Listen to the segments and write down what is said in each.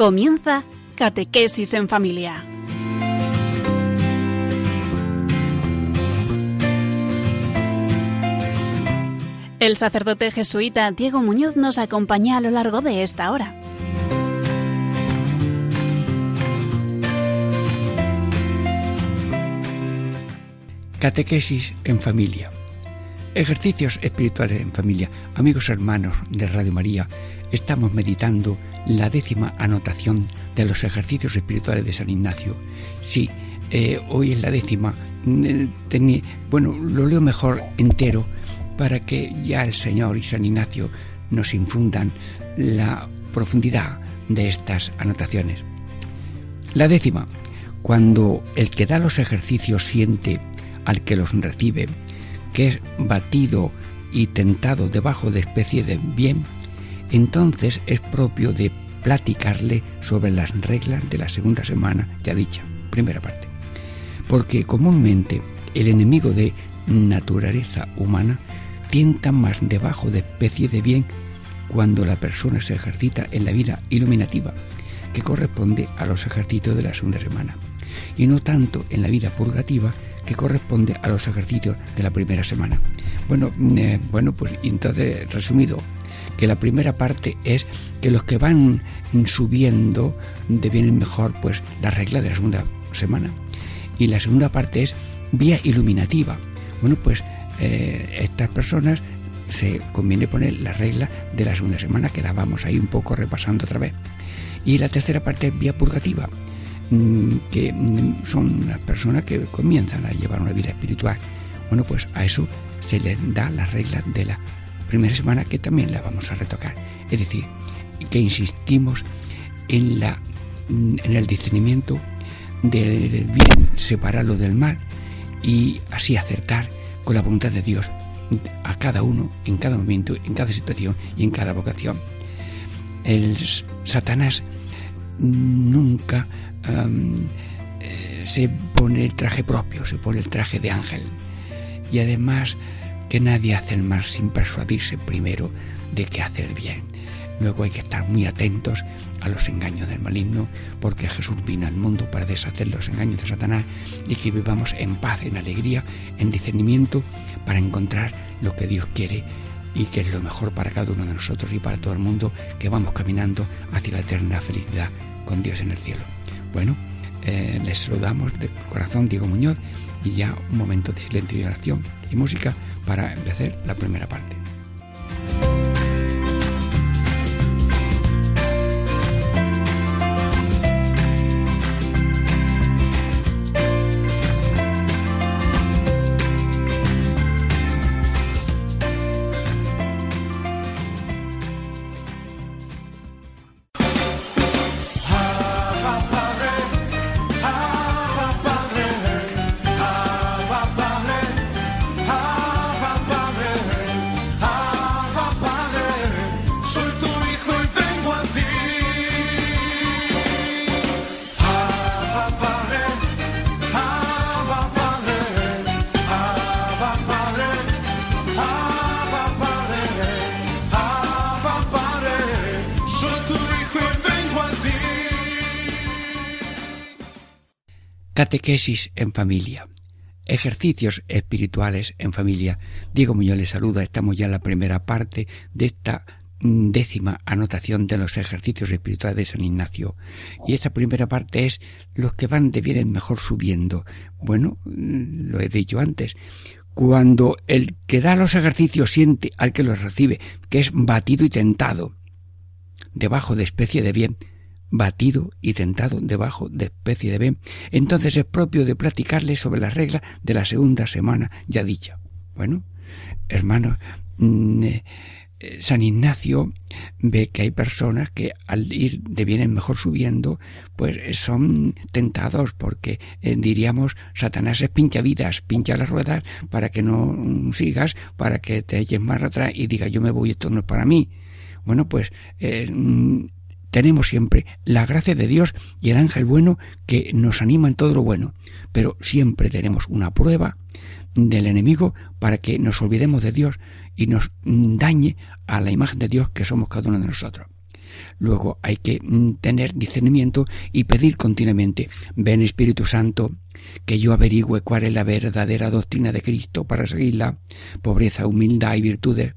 Comienza Catequesis en Familia. El sacerdote jesuita Diego Muñoz nos acompaña a lo largo de esta hora. Catequesis en familia. Ejercicios espirituales en familia. Amigos hermanos de Radio María, estamos meditando la décima anotación de los ejercicios espirituales de San Ignacio. Sí, eh, hoy es la décima. Mm, bueno, lo leo mejor entero para que ya el Señor y San Ignacio nos infundan la profundidad de estas anotaciones. La décima, cuando el que da los ejercicios siente al que los recibe, que es batido y tentado debajo de especie de bien, entonces es propio de platicarle sobre las reglas de la segunda semana ya dicha, primera parte. Porque comúnmente el enemigo de naturaleza humana tienta más debajo de especie de bien cuando la persona se ejercita en la vida iluminativa, que corresponde a los ejercicios de la segunda semana, y no tanto en la vida purgativa, que corresponde a los ejercicios de la primera semana. Bueno, eh, bueno, pues entonces, resumido, que la primera parte es que los que van subiendo devienen mejor pues la regla de la segunda semana. Y la segunda parte es vía iluminativa. Bueno, pues eh, estas personas se conviene poner la regla de la segunda semana, que la vamos ahí un poco repasando otra vez. Y la tercera parte es vía purgativa, mm, que mm, son las personas que comienzan a llevar una vida espiritual. Bueno, pues a eso se les da la regla de la primera semana, que también la vamos a retocar. Es decir, que insistimos en, la, mm, en el discernimiento del bien, separarlo del mal y así acertar con la voluntad de Dios a cada uno, en cada momento, en cada situación y en cada vocación. El Satanás nunca eh, se pone el traje propio, se pone el traje de ángel. Y además que nadie hace el mal sin persuadirse primero de que hace el bien. Luego hay que estar muy atentos a los engaños del maligno, porque Jesús vino al mundo para deshacer los engaños de Satanás y que vivamos en paz, en alegría, en discernimiento, para encontrar lo que Dios quiere y que es lo mejor para cada uno de nosotros y para todo el mundo, que vamos caminando hacia la eterna felicidad con Dios en el cielo. Bueno, eh, les saludamos de corazón Diego Muñoz y ya un momento de silencio y oración y música para empezar la primera parte. Catequesis en familia. Ejercicios espirituales en familia. Diego Muñoz les saluda. Estamos ya en la primera parte de esta décima anotación de los ejercicios espirituales de San Ignacio. Y esta primera parte es los que van vienen mejor subiendo. Bueno, lo he dicho antes. Cuando el que da los ejercicios siente al que los recibe, que es batido y tentado, debajo de especie de bien, batido y tentado debajo de especie de bien, entonces es propio de platicarle sobre la regla de la segunda semana ya dicha. Bueno, hermanos, mm, eh, San Ignacio ve que hay personas que al ir de bien mejor subiendo, pues son tentados porque eh, diríamos Satanás es pincha vidas, pincha las ruedas para que no sigas, para que te eches más atrás y diga yo me voy, esto no es para mí. Bueno, pues eh, mm, tenemos siempre la gracia de Dios y el ángel bueno que nos anima en todo lo bueno, pero siempre tenemos una prueba del enemigo para que nos olvidemos de Dios y nos dañe a la imagen de Dios que somos cada uno de nosotros. Luego hay que mm, tener discernimiento y pedir continuamente, ven Espíritu Santo, que yo averigüe cuál es la verdadera doctrina de Cristo para seguirla, pobreza, humildad y virtudes,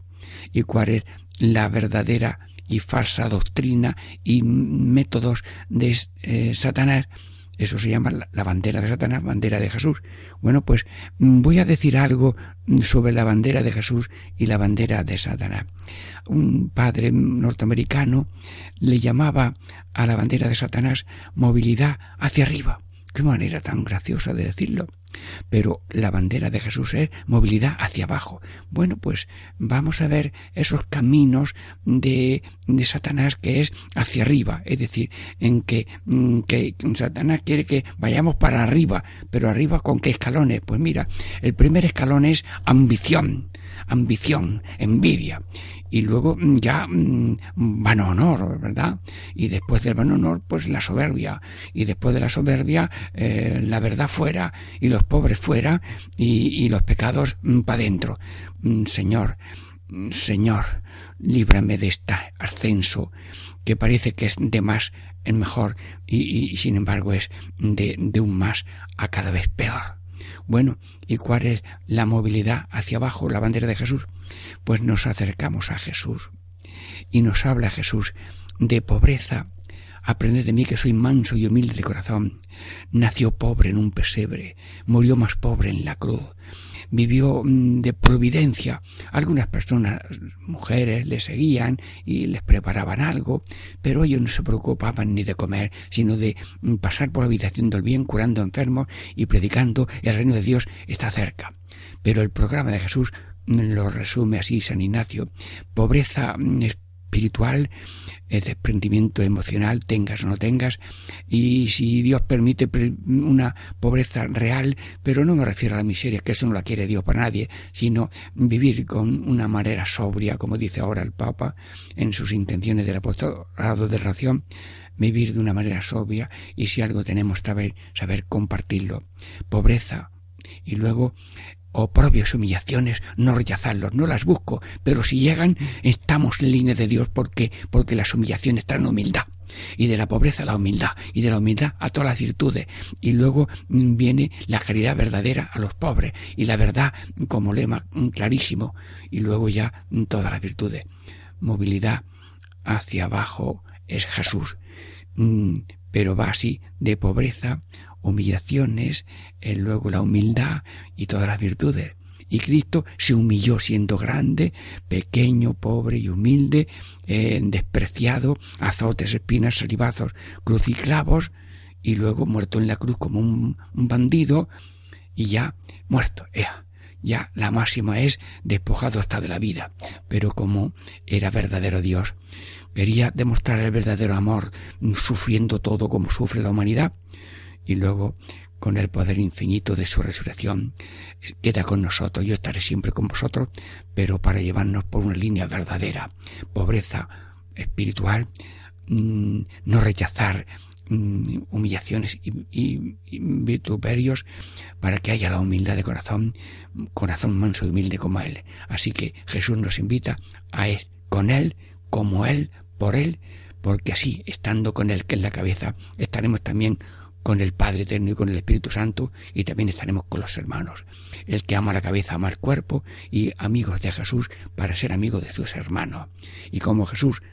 y cuál es la verdadera y falsa doctrina y métodos de eh, Satanás eso se llama la bandera de Satanás, bandera de Jesús. Bueno, pues mm, voy a decir algo mm, sobre la bandera de Jesús y la bandera de Satanás. Un padre norteamericano le llamaba a la bandera de Satanás movilidad hacia arriba. Qué manera tan graciosa de decirlo. Pero la bandera de Jesús es movilidad hacia abajo. Bueno, pues vamos a ver esos caminos de, de Satanás que es hacia arriba. Es decir, en que, mm, que Satanás quiere que vayamos para arriba. Pero arriba con qué escalones? Pues mira, el primer escalón es ambición ambición, envidia y luego mm, ya mm, van honor, ¿verdad? Y después del van honor, pues la soberbia, y después de la soberbia, eh, la verdad fuera, y los pobres fuera, y, los pecados mm, para adentro. Señor, Señor, líbrame de este ascenso que parece que es de más en mejor y, sin embargo es de un más a cada vez peor. Bueno, ¿y cuál es la movilidad hacia abajo, la bandera de Jesús? Pues nos acercamos a Jesús y nos habla Jesús de pobreza. Aprended de mí que soy manso y humilde de corazón. Nació pobre en un pesebre, murió más pobre en la cruz vivió mm, de providencia. Algunas personas, mujeres, le seguían y les preparaban algo, pero ellos no se preocupaban ni de comer, sino de mm, pasar por la habitación del bien, curando enfermos y predicando el reino de Dios está cerca. Pero el programa de Jesús mm, lo resume así San Ignacio. Pobreza espiritual, el desprendimiento emocional, tengas o no tengas, y si Dios permite una pobreza real, pero no me refiero a la miseria, que eso no la quiere Dios para nadie, sino vivir con una manera sobria, como dice ahora el Papa en sus intenciones del apostolado de ración, vivir de una manera sobria y si algo tenemos saber, saber compartirlo. Pobreza y luego oprobios, humillaciones, no rechazarlos, no las busco, pero si llegan, estamos en línea de Dios porque, porque las humillaciones traen humildad. Y de la pobreza a la humildad, y de la humildad a todas las virtudes. Y luego mm, viene la caridad verdadera a los pobres, y la verdad como lema mm, clarísimo, y luego ya mm, todas las virtudes. Movilidad hacia abajo es Jesús, pero va así de pobreza humillaciones, eh, luego la humildad y todas las virtudes. Y Cristo se humilló siendo grande, pequeño, pobre y humilde, eh, despreciado, azotes, espinas, salivazos, cruciclavos, y luego muerto en la cruz como un, bandido, y ya muerto. ya la máxima es despojado hasta de la vida. Pero como era verdadero Dios, quería demostrar el verdadero amor, sufriendo todo como sufre la humanidad, y luego con el poder infinito de su resurrección, queda con nosotros. Yo estaré siempre con vosotros, pero para llevarnos por una línea verdadera, pobreza espiritual, mm, no rechazar mm, humillaciones y, vituperios para que haya la humildad de corazón, corazón manso y humilde como Él. Así que Jesús nos invita a ir con Él, como Él, por Él, porque así, estando con Él, que es la cabeza, estaremos también con el Padre Eterno y con el Espíritu Santo y también estaremos con los hermanos. El que ama la cabeza ama el cuerpo y amigos de Jesús para ser amigos de sus hermanos. Y como Jesús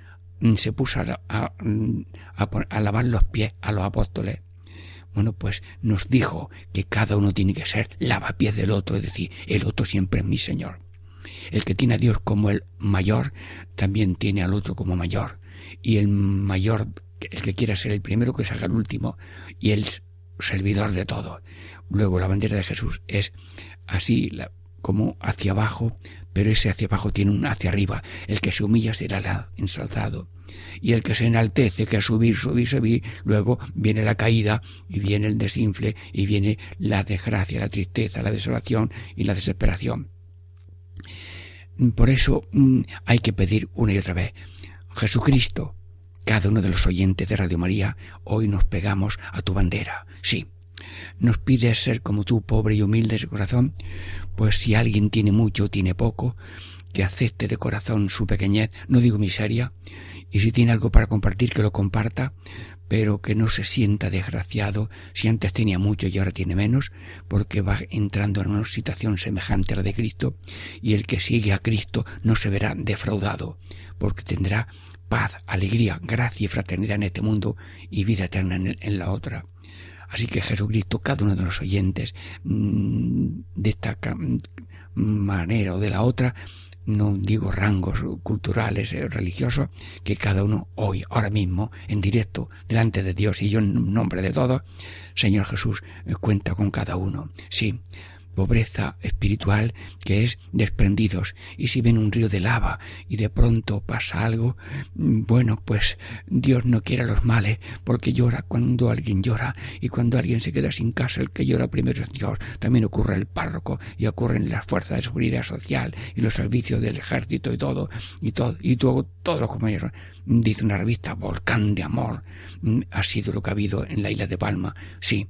mm, se puso a, a, lavar los pies a los apóstoles, bueno, pues nos dijo que cada uno tiene que ser lavapiés del otro, es decir, el otro siempre es mi Señor. El que tiene a Dios como el mayor, también tiene al otro como mayor. Y el mayor el que quiera ser el primero que se haga el último y el servidor de todo. Luego la bandera de Jesús es así como hacia abajo, pero ese hacia abajo tiene un hacia arriba. El que se humilla será ensalzado. Y el que se enaltece, que a subir, subir, subir, luego viene la caída y viene el desinfle y viene la desgracia, la tristeza, la desolación y la desesperación. Por eso mm, hay que pedir una y otra vez, Jesucristo, cada uno de los oyentes de Radio María, hoy nos pegamos a tu bandera. Sí, nos pides ser como tú, pobre y humilde de corazón, pues si alguien tiene mucho o tiene poco, que acepte de corazón su pequeñez, no digo miseria, y si tiene algo para compartir, que lo comparta, pero que no se sienta desgraciado si antes tenía mucho y ahora tiene menos, porque va entrando en una situación semejante a la de Cristo, y el que sigue a Cristo no se verá defraudado, porque tendrá paz, alegría, gracia y fraternidad en este mundo y vida eterna en, la otra. Así que Jesucristo, cada uno de los oyentes, mm, de esta manera o de la otra, no digo rangos culturales, eh, religiosos, que cada uno hoy, ahora mismo, en directo, delante de Dios y yo en nombre de todos, Señor Jesús, eh, cuenta con cada uno. Sí, pobreza espiritual que es desprendidos. Y si ven un río de lava y de pronto pasa algo, bueno, pues Dios no quiere los males, porque llora cuando alguien llora y cuando alguien se queda sin casa, el que llora primero es Dios. También ocurre el párroco y ocurren las fuerzas de seguridad social y los servicios del ejército y todo, y todo, y todo, todos los compañeros. Dice una revista, Volcán de Amor, ha sido lo que ha habido en la isla de Palma. Sí,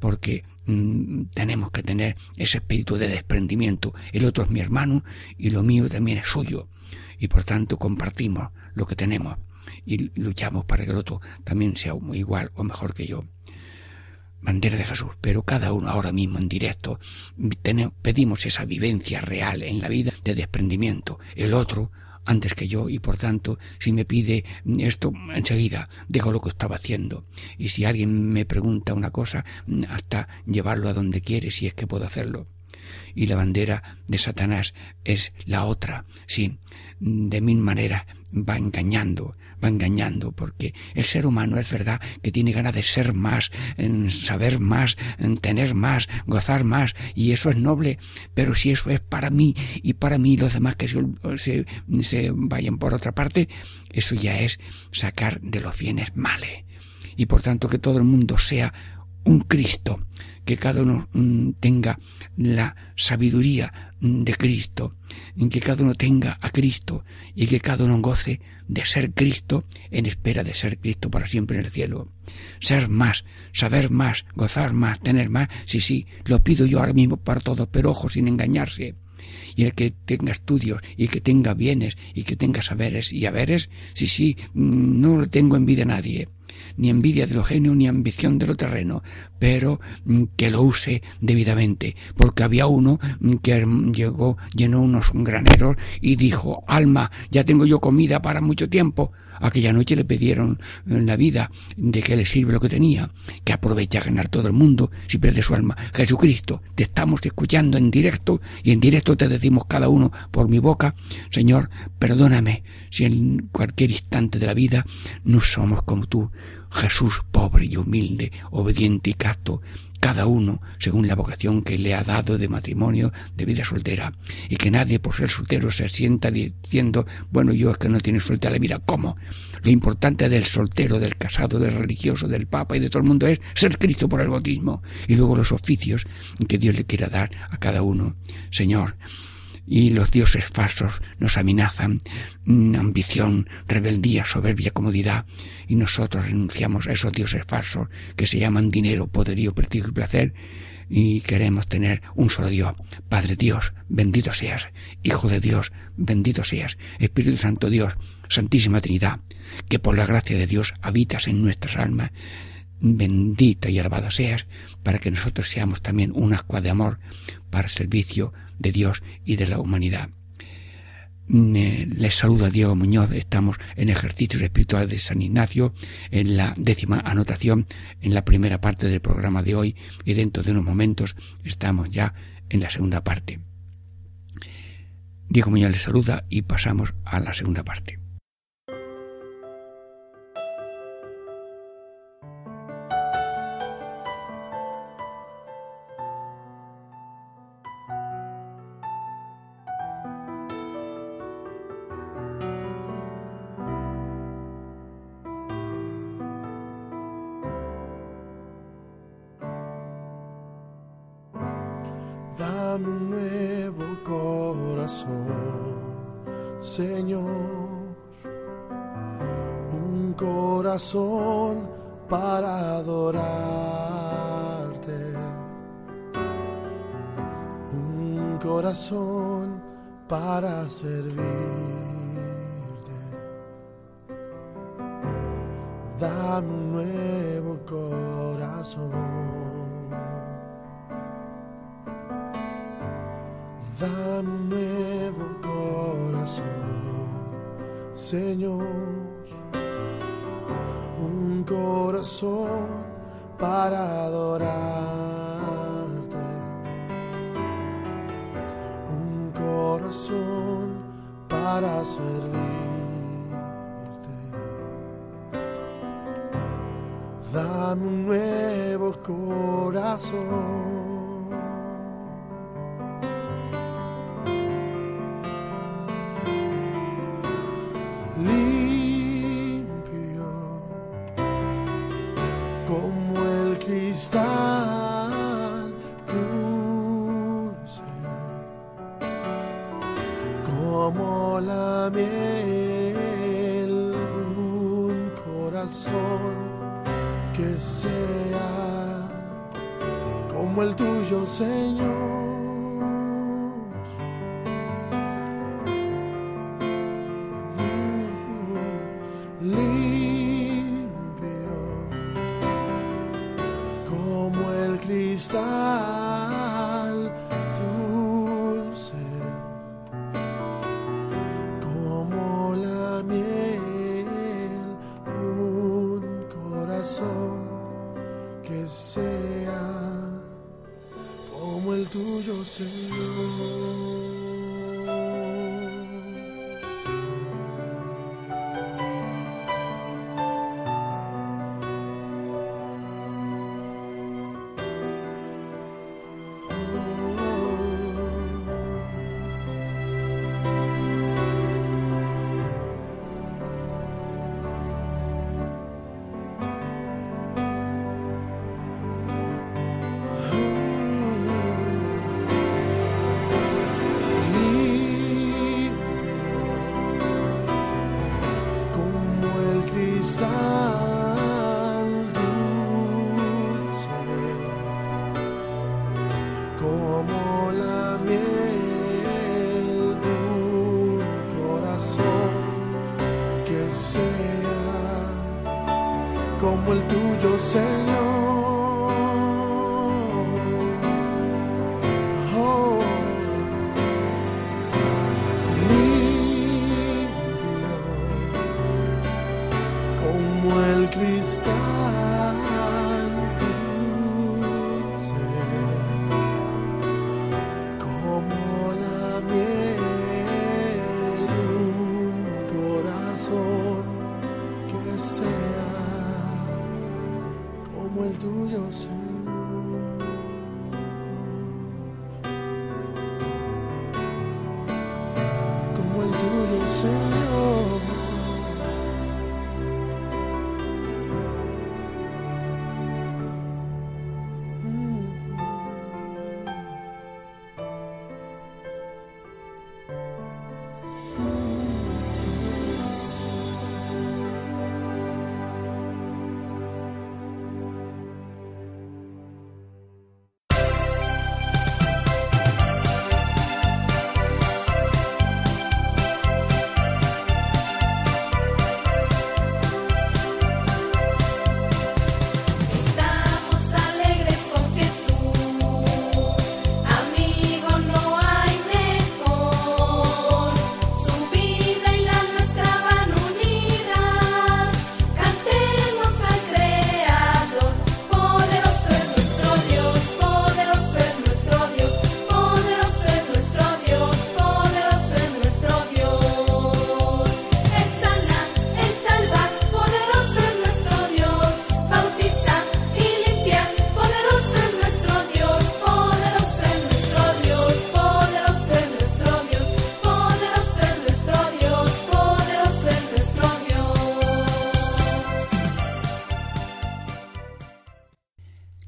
porque mm, tenemos que tener ese espíritu de desprendimiento. El otro es mi hermano y lo mío también es suyo. Y por tanto compartimos lo que tenemos y luchamos para que el otro también sea igual o mejor que yo. Bandera de Jesús, pero cada uno ahora mismo en directo pedimos esa vivencia real en la vida de desprendimiento. El otro antes que yo y por tanto si me pide esto enseguida dejo lo que estaba haciendo. Y si alguien me pregunta una cosa hasta llevarlo a donde quiere si es que puedo hacerlo y la bandera de Satanás es la otra sí de mil maneras va engañando va engañando, porque el ser humano es verdad que tiene ganas de ser más, en saber más, en tener más, gozar más, y eso es noble, pero si eso es para mí y para mí los demás que se, se, vayan por otra parte, eso ya es sacar de los bienes males. Y por tanto que todo el mundo sea un Cristo, que cada uno mm, tenga la sabiduría mm, de Cristo, que cada uno tenga a Cristo y que cada uno goce de ser Cristo en espera de ser Cristo para siempre en el cielo. Ser más, saber más, gozar más, tener más, sí, sí, lo pido yo ahora mismo para todos, pero ojo sin engañarse. Y el que tenga estudios y que tenga bienes y que tenga saberes y haberes, sí, sí, mm, no lo tengo envidia a nadie ni envidia de lo genio, ni ambición de lo terreno, pero mm, que lo use debidamente, porque había uno mm, que llegó, llenó unos graneros y dijo, alma, ya tengo yo comida para mucho tiempo. Aquella noche le pidieron eh, la vida de que le sirve lo que tenía, que aprovecha a ganar todo el mundo si pierde su alma. Jesucristo, te estamos escuchando en directo y en directo te decimos cada uno por mi boca, Señor, perdóname si en cualquier instante de la vida no somos como tú, Jesús pobre y humilde, obediente y casto, cada uno según la vocación que le ha dado de matrimonio, de vida soltera, y que nadie por ser soltero se sienta diciendo, bueno, yo es que no tiene suerte a la vida. ¿Cómo? Lo importante del soltero, del casado, del religioso, del papa y de todo el mundo es ser Cristo por el bautismo, y luego los oficios que Dios le quiera dar a cada uno. Señor, y los dioses falsos nos amenazan, ambición, rebeldía, soberbia, comodidad, y nosotros renunciamos a esos dioses falsos que se llaman dinero, poderío, prestigio y placer, y queremos tener un solo Dios. Padre Dios, bendito seas. Hijo de Dios, bendito seas. Espíritu Santo Dios, Santísima Trinidad, que por la gracia de Dios habitas en nuestras almas, bendita y alabada seas, para que nosotros seamos también un ascua de amor para servicio de Dios y de la humanidad. Mm, eh, les saluda Diego Muñoz, estamos en ejercicios espirituales de San Ignacio, en la décima anotación, en la primera parte del programa de hoy, y dentro de unos momentos estamos ya en la segunda parte. Diego Muñoz les saluda y pasamos a la segunda parte. Dame un nuevo corazón. 无人随我。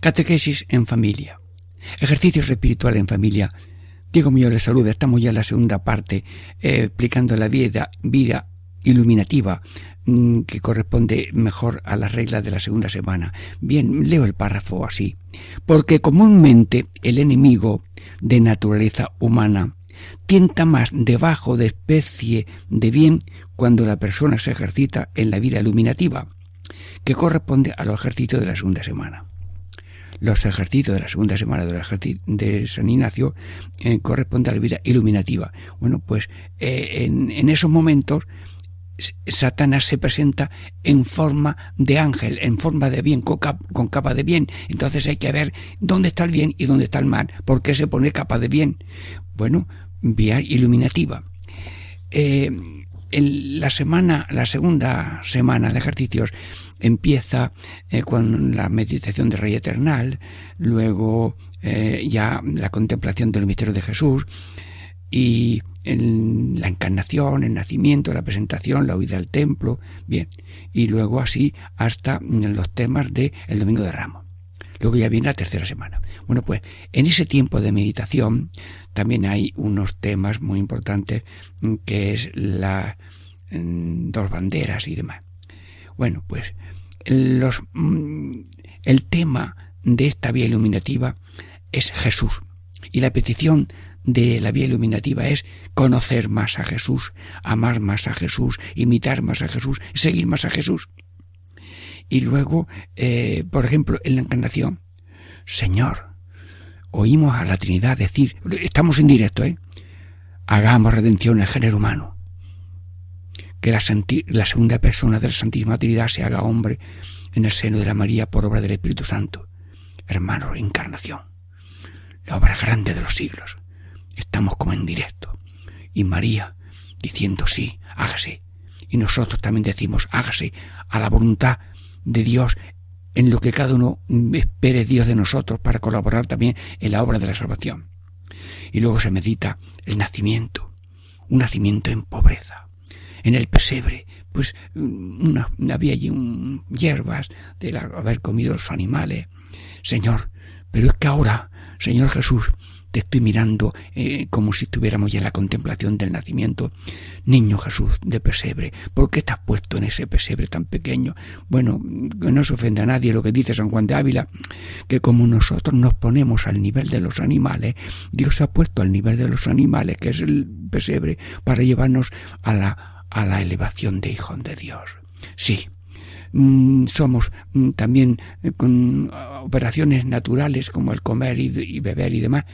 Catequesis en familia. Ejercicios espirituales en familia. Diego mío les saluda. Estamos ya en la segunda parte eh, explicando la vida, vida iluminativa mm, que corresponde mejor a las reglas de la segunda semana. Bien, leo el párrafo así. Porque comúnmente el enemigo de naturaleza humana tienta más debajo de especie de bien cuando la persona se ejercita en la vida iluminativa, que corresponde a los ejercicios de la segunda semana. Los ejercicios de la segunda semana de San Ignacio eh, corresponde a la vida iluminativa. Bueno, pues eh, en, esos momentos Satanás se presenta en forma de ángel, en forma de bien, con, capa de bien. Entonces hay que ver dónde está el bien y dónde está el mal. ¿Por qué se pone capa de bien? Bueno, vía iluminativa. Eh, en la semana, la segunda semana de ejercicios empieza eh, con la meditación de Rey Eternal, luego eh, ya la contemplación del misterio de Jesús y la encarnación, el nacimiento, la presentación, la huida al templo, bien, y luego así hasta los temas del el Domingo de Ramos. Luego ya viene la tercera semana. Bueno, pues en ese tiempo de meditación también hay unos temas muy importantes mm, que es la mm, dos banderas y demás. Bueno, pues los, mm, el tema de esta vía iluminativa es Jesús. Y la petición de la vía iluminativa es conocer más a Jesús, amar más a Jesús, imitar más a Jesús, seguir más a Jesús. Y luego, eh, por ejemplo, en la encarnación, Señor, oímos a la Trinidad decir, estamos en directo, ¿eh? Hagamos redención al género humano. Que la, la segunda persona de la Santísima Trinidad se haga hombre en el seno de la María por obra del Espíritu Santo. Hermano, encarnación. La obra grande de los siglos. Estamos como en directo. Y María diciendo sí, hágase. Y nosotros también decimos hágase a la voluntad de Dios en lo que cada uno espere Dios de nosotros para colaborar también en la obra de la salvación. Y luego se medita el nacimiento, un nacimiento en pobreza. En el pesebre, pues una, había allí un, hierbas de haber comido los animales. Señor, pero es que ahora, Señor Jesús, te estoy mirando eh, como si estuviéramos ya en la contemplación del nacimiento. Niño Jesús de pesebre, ¿por qué estás puesto en ese pesebre tan pequeño? Bueno, que no se ofenda a nadie lo que dice San Juan de Ávila, que como nosotros nos ponemos al nivel de los animales, Dios se ha puesto al nivel de los animales, que es el pesebre, para llevarnos a la, a la elevación de hijos de Dios. Sí, Mm, somos mm, también eh, con operaciones naturales como el comer y, beber y demás,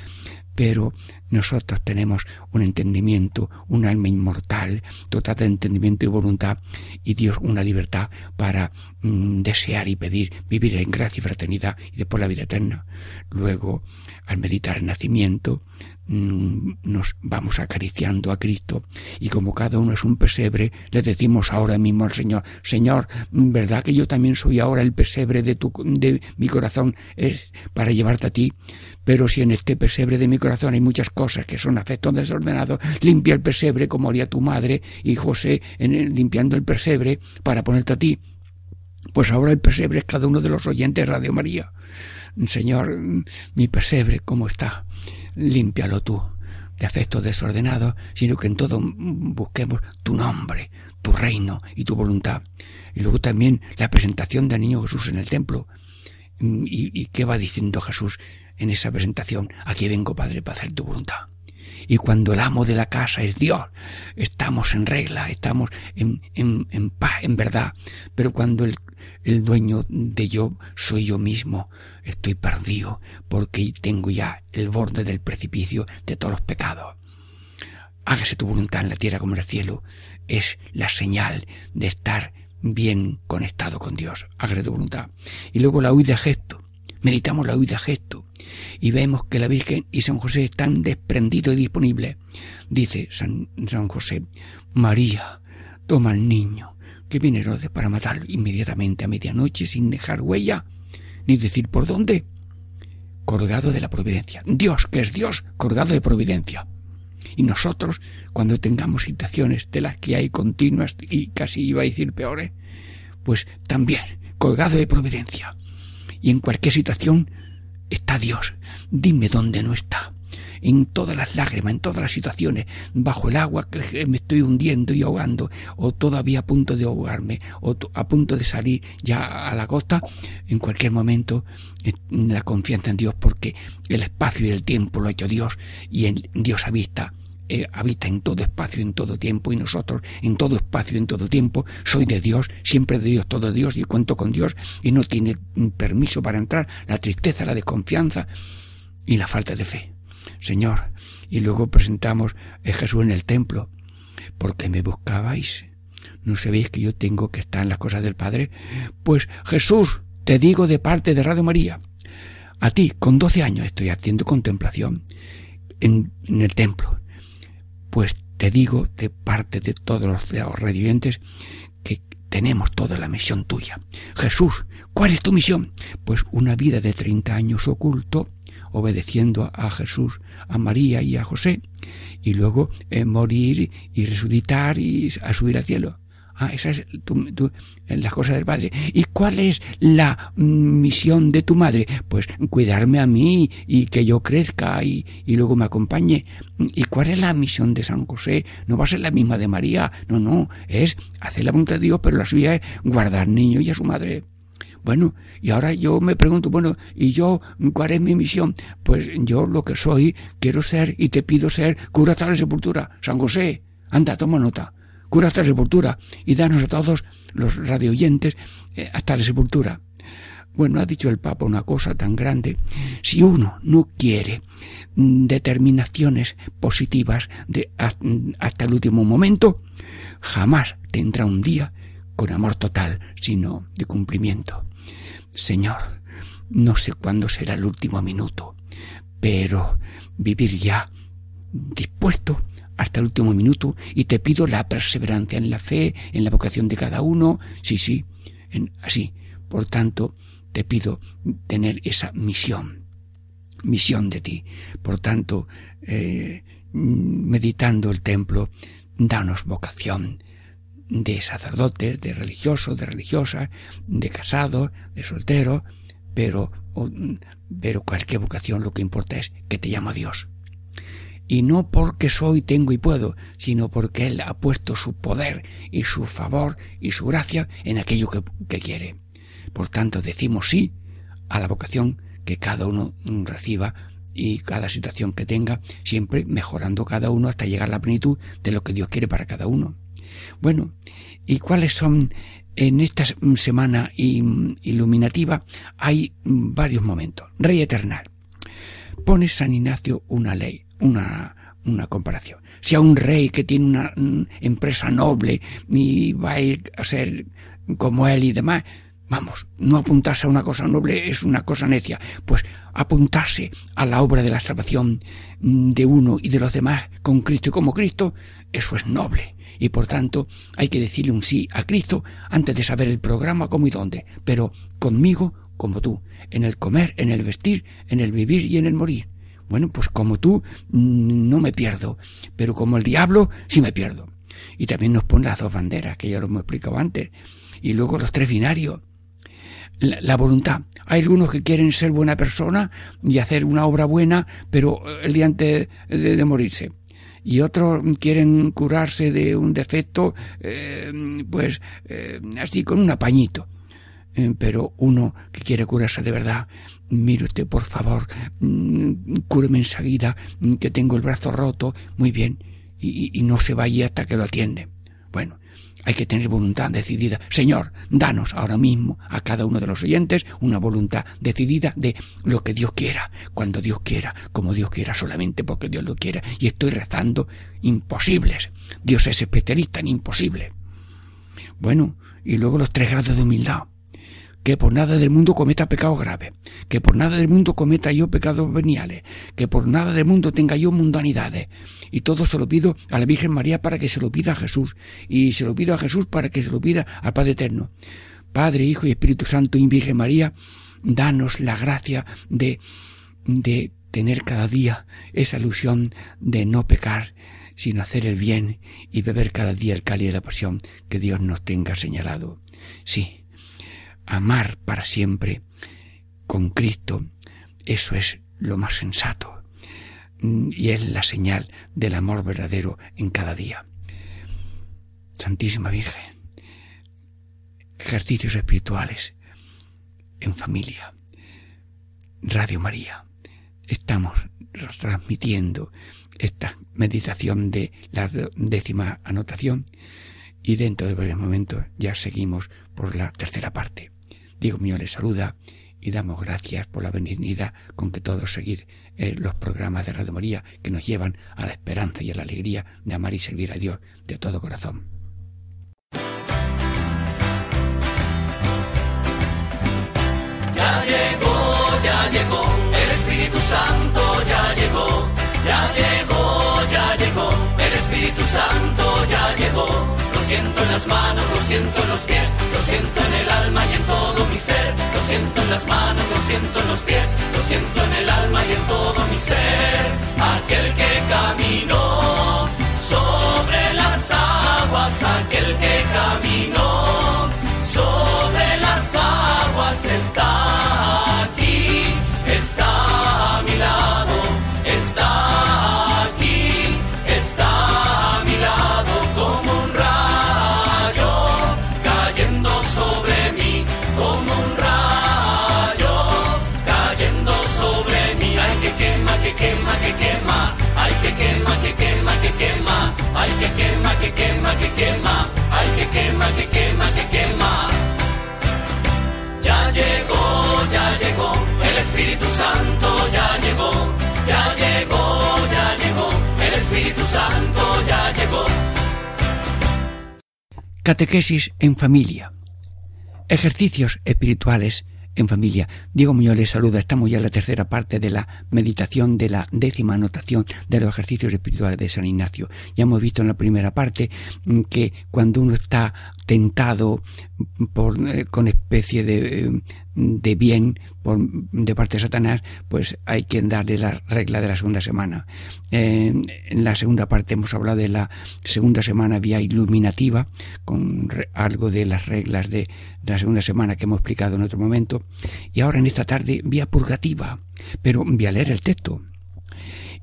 pero nosotros tenemos un entendimiento, un alma inmortal, total de entendimiento y voluntad, y Dios una libertad para mm, desear y pedir vivir en gracia y fraternidad y después la vida eterna. Luego, al meditar el nacimiento, Mm, nos vamos acariciando a Cristo y como cada uno es un pesebre, le decimos ahora mismo al Señor, Señor, ¿verdad que yo también soy ahora el pesebre de, tu, de mi corazón es para llevarte a ti? Pero si en este pesebre de mi corazón hay muchas cosas que son afectos desordenados, limpia el pesebre como haría tu madre y José en limpiando el pesebre para ponerte a ti. Pues ahora el pesebre es cada uno de los oyentes de Radio María. Señor, mi pesebre, ¿cómo está? límpialo tú de afectos desordenados, sino que en todo busquemos tu nombre, tu reino y tu voluntad. Y luego también la presentación del niño Jesús en el templo. ¿Y, y qué va diciendo Jesús en esa presentación? Aquí vengo, Padre, para hacer tu voluntad. Y cuando el amo de la casa es Dios, estamos en regla, estamos en, en, en paz, en verdad. Pero cuando el, el dueño de yo soy yo mismo, estoy perdido porque tengo ya el borde del precipicio de todos los pecados. Hágase tu voluntad en la tierra como en el cielo. Es la señal de estar bien conectado con Dios. Hágase voluntad. Y luego la huida gesto. Meditamos la huida gesto y vemos que la Virgen y San José están desprendidos y disponibles. Dice San, San José, María, toma al niño, que viene Herodes para matarlo inmediatamente a medianoche sin dejar huella, ni decir por dónde. Colgado de la providencia. Dios, que es Dios, colgado de providencia. Y nosotros, cuando tengamos situaciones de las que hay continuas y casi iba a decir peores, pues también colgado de providencia. Y en cualquier situación está Dios. Dime dónde no está. En todas las lágrimas, en todas las situaciones, bajo el agua que me estoy hundiendo y ahogando, o todavía a punto de ahogarme, o a punto de salir ya a la costa, en cualquier momento eh, la confianza en Dios, porque el espacio y el tiempo lo ha hecho Dios, y en Dios vista eh, habita en todo espacio, en todo tiempo, y nosotros en todo espacio, en todo tiempo, soy de Dios, siempre de Dios, todo Dios, y cuento con Dios, y no tiene permiso para entrar la tristeza, la desconfianza y la falta de fe. Señor, y luego presentamos a Jesús en el templo, porque me buscabais. ¿No sabéis que yo tengo que estar en las cosas del Padre? Pues Jesús, te digo de parte de Radio María, a ti, con doce años, estoy haciendo contemplación en, el templo. Pues te digo de parte de todos los, radiantes que tenemos toda la misión tuya. Jesús, ¿cuál es tu misión? Pues una vida de treinta años oculto, obedeciendo a Jesús, a María y a José, y luego eh, morir y resucitar y a subir al cielo. Ah, esa es tu, la cosa del padre. ¿Y cuál es la misión de tu madre? Pues cuidarme a mí y que yo crezca y, y, luego me acompañe. ¿Y cuál es la misión de San José? No va a ser la misma de María. No, no. Es hacer la voluntad de Dios, pero la suya es guardar niño y a su madre. Bueno, y ahora yo me pregunto, bueno, ¿y yo cuál es mi misión? Pues yo lo que soy, quiero ser y te pido ser cura la sepultura. San José, anda, toma nota cura hasta la sepultura y danos a todos los radioyentes eh, hasta la sepultura. Bueno, ha dicho el Papa una cosa tan grande. Si uno no quiere mm, determinaciones positivas de, hasta el último momento, jamás tendrá un día con amor total, sino de cumplimiento. Señor, no sé cuándo será el último minuto, pero vivir ya dispuesto hasta el último minuto y te pido la perseverancia en la fe, en la vocación de cada uno. Sí, sí, así. Por tanto, te pido tener esa misión, misión de ti. Por tanto, eh, meditando el templo, danos vocación de sacerdotes, de religiosos, de religiosas, de casados, de solteros, pero, pero cualquier vocación lo que importa es que te llama Dios y no porque soy, tengo y puedo, sino porque Él ha puesto su poder y su favor y su gracia en aquello que, quiere. Por tanto, decimos sí a la vocación que cada uno reciba y cada situación que tenga, siempre mejorando cada uno hasta llegar a la plenitud de lo que Dios quiere para cada uno. Bueno, ¿y cuáles son en esta semana iluminativa? Hay varios momentos. Rey Eternal. Pone San Ignacio una ley una, una comparación. Si a un rey que tiene una mm, empresa noble y va a ir a ser como él y demás, vamos, no apuntarse a una cosa noble es una cosa necia, pues apuntarse a la obra de la salvación mm, de uno y de los demás con Cristo y como Cristo, eso es noble. Y por tanto hay que decirle un sí a Cristo antes de saber el programa, cómo y dónde, pero conmigo como tú, en el comer, en el vestir, en el vivir y en el morir. Bueno, pues como tú mm, no me pierdo, pero como el diablo sí me pierdo. Y también nos pone las dos banderas, que ya lo hemos explicado antes. Y luego los tres binarios. La, voluntad. Hay algunos que quieren ser buena persona y hacer una obra buena, pero eh, el día antes de, morirse. Y otros quieren curarse de un defecto, eh, pues eh, así con un apañito. pero uno que quiere curarse de verdad mire usted, por favor, mm, cúreme enseguida, mm, que tengo el brazo roto, muy bien, y, no se vaya hasta que lo atiende. Bueno, hay que tener voluntad decidida. Señor, danos ahora mismo a cada uno de los oyentes una voluntad decidida de lo que Dios quiera, cuando Dios quiera, como Dios quiera, solamente porque Dios lo quiera. Y estoy rezando imposibles. Dios es especialista en imposible. Bueno, y luego los tres grados de humildad que por nada del mundo cometa pecados graves, que por nada del mundo cometa yo pecados veniales, que por nada del mundo tenga yo mundanidades. Y todo se lo pido a la Virgen María para que se lo pida a Jesús, y se lo pido a Jesús para que se lo pida al Padre Eterno. Padre, Hijo y Espíritu Santo y Virgen María, danos la gracia de, de tener cada día esa ilusión de no pecar, sino hacer el bien y beber cada día el cáliz de la pasión que Dios nos tenga señalado. Sí, amar para siempre con Cristo, eso es lo más sensato y es la señal del amor verdadero en cada día. Santísima Virgen, ejercicios espirituales en familia. Radio María, estamos transmitiendo esta meditación de la décima anotación y dentro de varios momentos ya seguimos por la tercera parte. Diego mío les saluda y damos gracias por la benignidad con que todos seguir eh, los programas de Radio María que nos llevan a la esperanza y a la alegría de amar y servir a Dios de todo corazón. Ya llegó, ya llegó, el Espíritu Santo ya llegó, ya llegó, ya llegó, el Espíritu Santo ya llegó siento en las manos, lo siento en los pies, lo siento en el alma y en todo mi ser. Lo siento en las manos, lo siento en los pies, lo siento en el alma y en todo mi ser. Aquel que caminó sobre las aguas, aquel que caminó quema, que quema, ay que quema, que quema, que quema. Ya llegó, ya llegó, el Espíritu Santo ya llegó, ya llegó, ya llegó, el Espíritu Santo ya llegó. Catequesis en familia. Ejercicios espirituales en familia. Diego Muñoz les saluda. Estamos ya en la tercera parte de la meditación de la décima anotación de los ejercicios espirituales de San Ignacio. Ya hemos visto en la primera parte mm, que cuando uno está tentado por, eh, con especie de, eh, de bien por, de parte de Satanás, pues hay que darle la regla de la segunda semana. en la segunda parte hemos hablado de la segunda semana vía iluminativa, con algo de las reglas de la segunda semana que hemos explicado en otro momento, y ahora en esta tarde vía purgativa, pero voy a leer el texto.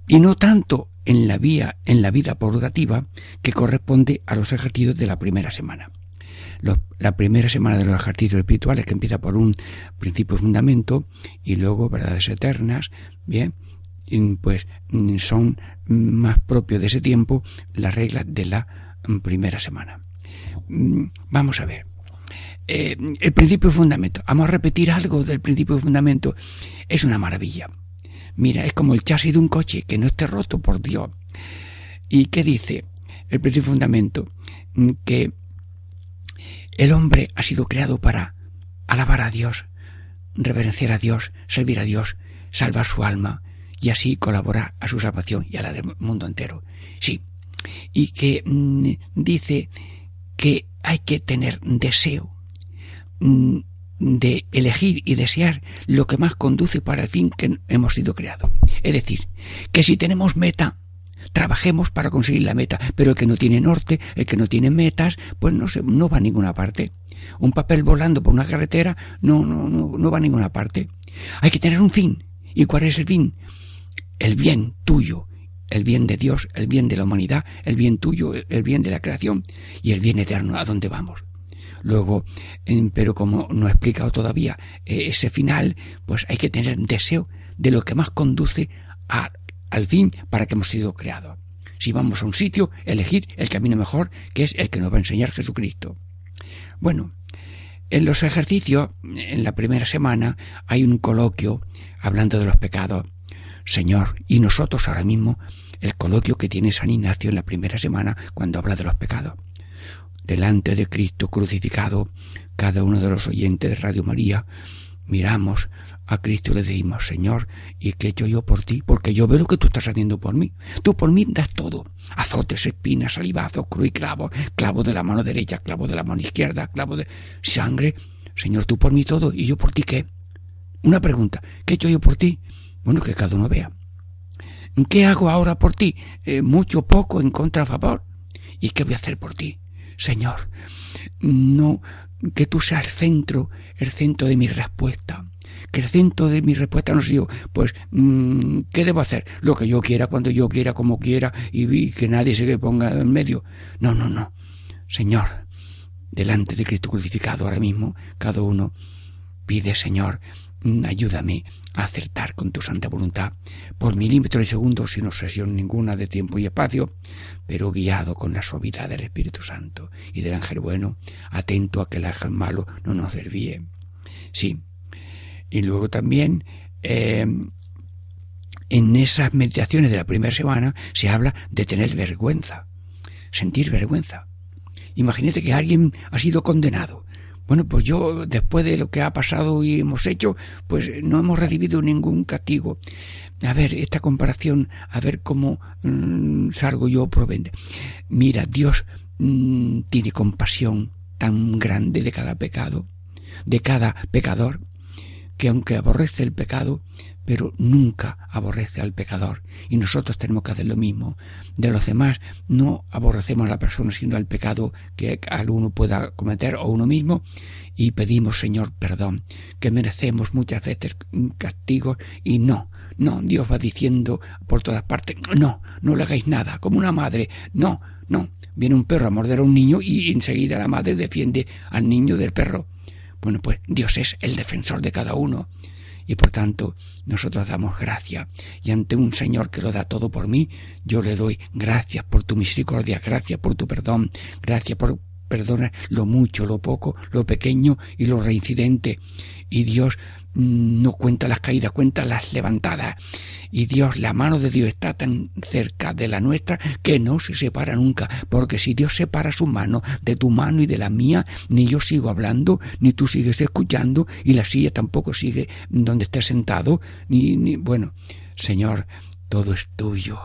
Y no tanto en la vía, en la vida purgativa que corresponde a los ejercicios de la primera semana la primera semana de los ejercicios espirituales, que empieza por un principio fundamento y luego verdades eternas, bien, pues son más propios de ese tiempo las reglas de la primera semana. Mm, vamos a ver. Eh, el principio fundamento. Vamos a repetir algo del principio fundamento. Es una maravilla. Mira, es como el chasis de un coche que no esté roto, por Dios. ¿Y qué dice el principio fundamento? Mm, que el hombre ha sido creado para alabar a Dios, reverenciar a Dios, servir a Dios, salvar su alma y así colaborar a su salvación y a la del mundo entero. Sí, y que mm, dice que hay que tener deseo mm, de elegir y desear lo que más conduce para el fin que hemos sido creados. Es decir, que si tenemos meta, trabajemos para conseguir la meta, pero el que no tiene norte, el que no tiene metas, pues no, se, no va a ninguna parte. Un papel volando por una carretera no, no, va a ninguna parte. Hay que tener un fin. ¿Y cuál es el fin? El bien tuyo, el bien de Dios, el bien de la humanidad, el bien tuyo, el bien de la creación y el bien eterno, a dónde vamos. Luego, pero como no he explicado todavía eh, ese final, pues hay que tener deseo de lo que más conduce a al fin para que hemos sido creados. Si vamos a un sitio, elegir el camino mejor, que es el que nos va a enseñar Jesucristo. Bueno, en los ejercicios, en la primera semana, hay un coloquio hablando de los pecados. Señor, y nosotros ahora mismo, el coloquio que tiene San Ignacio en la primera semana cuando habla de los pecados. Delante de Cristo crucificado, cada uno de los oyentes de Radio María, miramos a Cristo le decimos, Señor, ¿y qué he hecho yo por ti? Porque yo veo lo que tú estás haciendo por mí. Tú por mí das todo. Azotes, espinas, salivazos, cruz y clavo, clavo de la mano derecha, clavo de la mano izquierda, clavo de sangre. Señor, tú por mí todo, ¿y yo por ti qué? Una pregunta, ¿qué he hecho yo por ti? Bueno, que cada uno vea. ¿Qué hago ahora por ti? Eh, mucho, poco, en contra, a favor. ¿Y qué voy a hacer por ti? Señor, no, que tú seas el centro, el centro de mi respuesta que el centro de mi respuesta no sé yo, pues, mm, ¿qué debo hacer? Lo que yo quiera, cuando yo quiera, como quiera, y, que nadie se le ponga en medio. No, no, no. Señor, delante de Cristo crucificado ahora mismo, cada uno Pide, Señor, ayúdame a acertar con tu santa voluntad por milímetros de segundo sin obsesión ninguna de tiempo y espacio, pero guiado con la suavidad del Espíritu Santo y del ángel bueno, atento a que el ángel malo no nos desvíe. Sí. Y luego también eh, en esas meditaciones de la primera semana se habla de tener vergüenza, sentir vergüenza. Imagínate que alguien ha sido condenado. Bueno, pues yo, después de lo que ha pasado y hemos hecho, pues no hemos recibido ningún castigo. A ver, esta comparación, a ver cómo mm, salgo yo provende. Mira, Dios mm, tiene compasión tan grande de cada pecado, de cada pecador, que aunque aborrece el pecado, pero nunca aborrece al pecador. Y nosotros tenemos que hacer lo mismo. De los demás no aborrecemos a la persona, sino al pecado que alguno pueda cometer o uno mismo. Y pedimos, Señor, perdón, que merecemos muchas veces castigos y no, no, Dios va diciendo por todas partes, no, no le hagáis nada, como una madre, no, no. Viene un perro a morder a un niño y enseguida la madre defiende al niño del perro. Bueno, pues Dios es el defensor de cada uno y por tanto nosotros damos gracias y ante un Señor que lo da todo por mí, yo le doy gracias por tu misericordia, gracias por tu perdón, gracias por perdonar lo mucho, lo poco, lo pequeño y lo reincidente. Y Dios no cuenta las caídas, cuenta las levantadas. Y Dios, la mano de Dios está tan cerca de la nuestra que no se separa nunca, porque si Dios separa su mano de tu mano y de la mía, ni yo sigo hablando, ni tú sigues escuchando, y la silla tampoco sigue donde estés sentado, ni, ni bueno, Señor, todo es tuyo.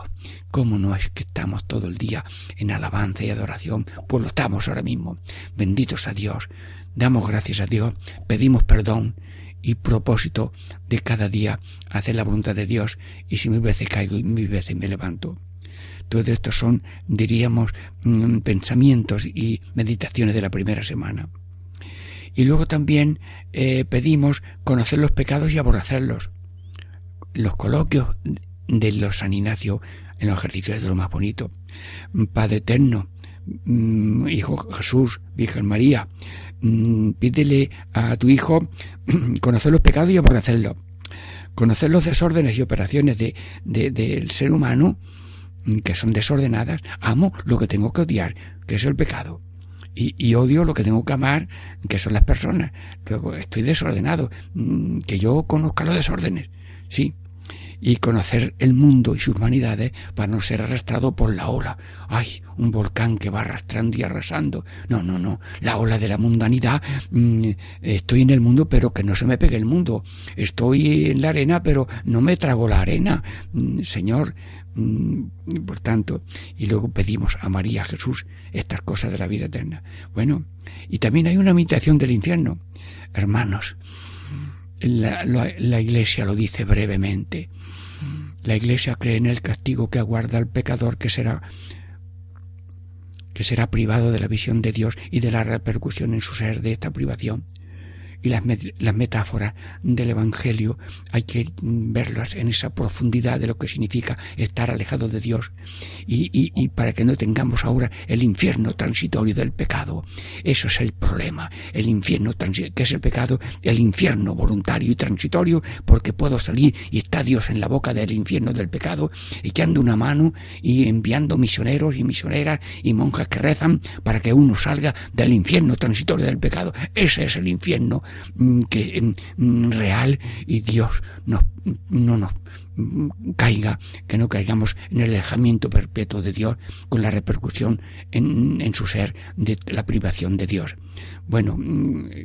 ¿Cómo no es que estamos todo el día en alabanza y adoración? Pues lo estamos ahora mismo. Benditos a Dios. Damos gracias a Dios, pedimos perdón y propósito de cada día hacer la voluntad de Dios y si mil veces caigo y mil veces me levanto. Todo esto son, diríamos, mm, pensamientos y meditaciones de la primera semana. Y luego también eh, pedimos conocer los pecados y aborrecerlos. Los coloquios de los San Ignacio en los ejercicios de lo más bonito. Padre Eterno, Hijo Jesús, Virgen María, Mm, pídele a tu hijo conocer los pecados y aborrecerlos, conocer los desórdenes y operaciones de, del ser humano mm, que son desordenadas, amo lo que tengo que odiar, que es el pecado. Y, y, odio lo que tengo que amar, que son las personas. Luego estoy desordenado, mm, que yo conozca los desórdenes. Sí, y conocer el mundo y sus humanidades para no ser arrastrado por la ola. ¡Ay! Un volcán que va arrastrando y arrasando. No, no, no. La ola de la mundanidad. Mm, estoy en el mundo, pero que no se me pegue el mundo. Estoy en la arena, pero no me trago la arena. Mm, señor, mm, por tanto, y luego pedimos a María Jesús estas cosas de la vida eterna. Bueno, y también hay una imitación del infierno. Hermanos, la, la, Iglesia lo dice brevemente. La Iglesia cree en el castigo que aguarda al pecador que será que será privado de la visión de Dios y de la repercusión en su ser de esta privación y las, las metáforas del Evangelio hay que verlas en esa profundidad de lo que significa estar alejado de Dios y, y, y, para que no tengamos ahora el infierno transitorio del pecado. Eso es el problema, el infierno que es el pecado, el infierno voluntario y transitorio, porque puedo salir y está Dios en la boca del infierno del pecado, echando una mano y enviando misioneros y misioneras y monjas que rezan para que uno salga del infierno transitorio del pecado. Ese es el infierno Mm, que mm, real y Dios nos, no nos mm, caiga, que no caigamos en el alejamiento perpetuo de Dios con la repercusión en, su ser de la privación de Dios. Bueno,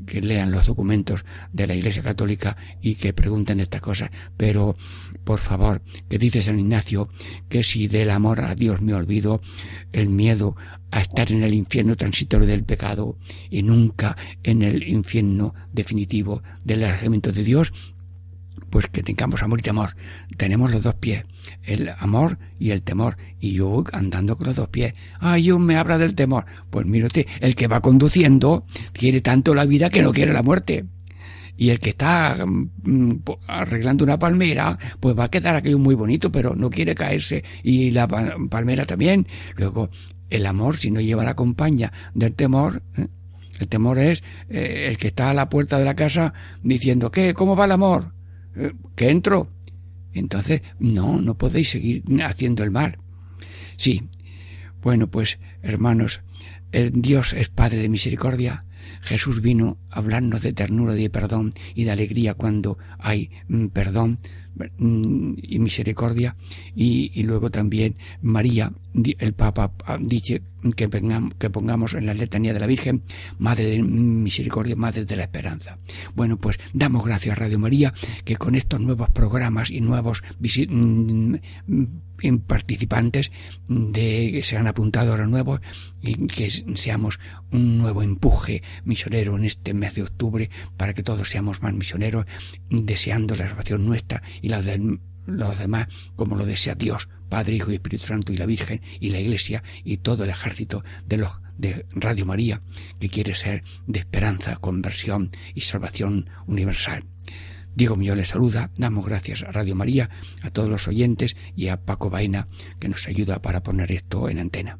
que lean los documentos de la Iglesia Católica y que pregunten de estas cosas, pero por favor, que dice San Ignacio que si del amor a Dios me olvido, el miedo a estar en el infierno transitorio del pecado y nunca en el infierno definitivo del alejamiento de Dios, pues que tengamos amor y temor. Tenemos los dos pies, el amor y el temor. Y yo andando con los dos pies. Ay, yo me habla del temor. Pues mírate, el que va conduciendo quiere tanto la vida que no quiere la muerte. Y el que está mm, arreglando una palmera, pues va a quedar aquello muy bonito, pero no quiere caerse. Y la palmera también. Luego, el amor, si no lleva la compañía del temor, ¿eh? El temor es eh, el que está a la puerta de la casa diciendo, ¿qué? ¿Cómo va el amor? Eh, ¿Que entro? Entonces, no, no podéis seguir haciendo el mal. Sí. Bueno, pues, hermanos, el Dios es Padre de misericordia. Jesús vino a hablarnos de ternura, de perdón y de alegría cuando hay mm, perdón Mm, y misericordia. Y, luego también María el Papa dice que, que pongamos en la letanía de la Virgen Madre de Misericordia Madre de la Esperanza. Bueno pues damos gracias a Radio María que con estos nuevos programas y nuevos mm, participantes de, que se han apuntado ahora nuevos y que seamos un nuevo empuje misionero en este mes de octubre para que todos seamos más misioneros deseando la salvación nuestra y la de los demás como lo desea Dios, Padre, Hijo y Espíritu Santo y la Virgen y la Iglesia y todo el ejército de los de Radio María que quiere ser de esperanza, conversión y salvación universal. Diego Millón les saluda, damos gracias a Radio María, a todos los oyentes y a Paco Vaina que nos ayuda para poner esto en antena.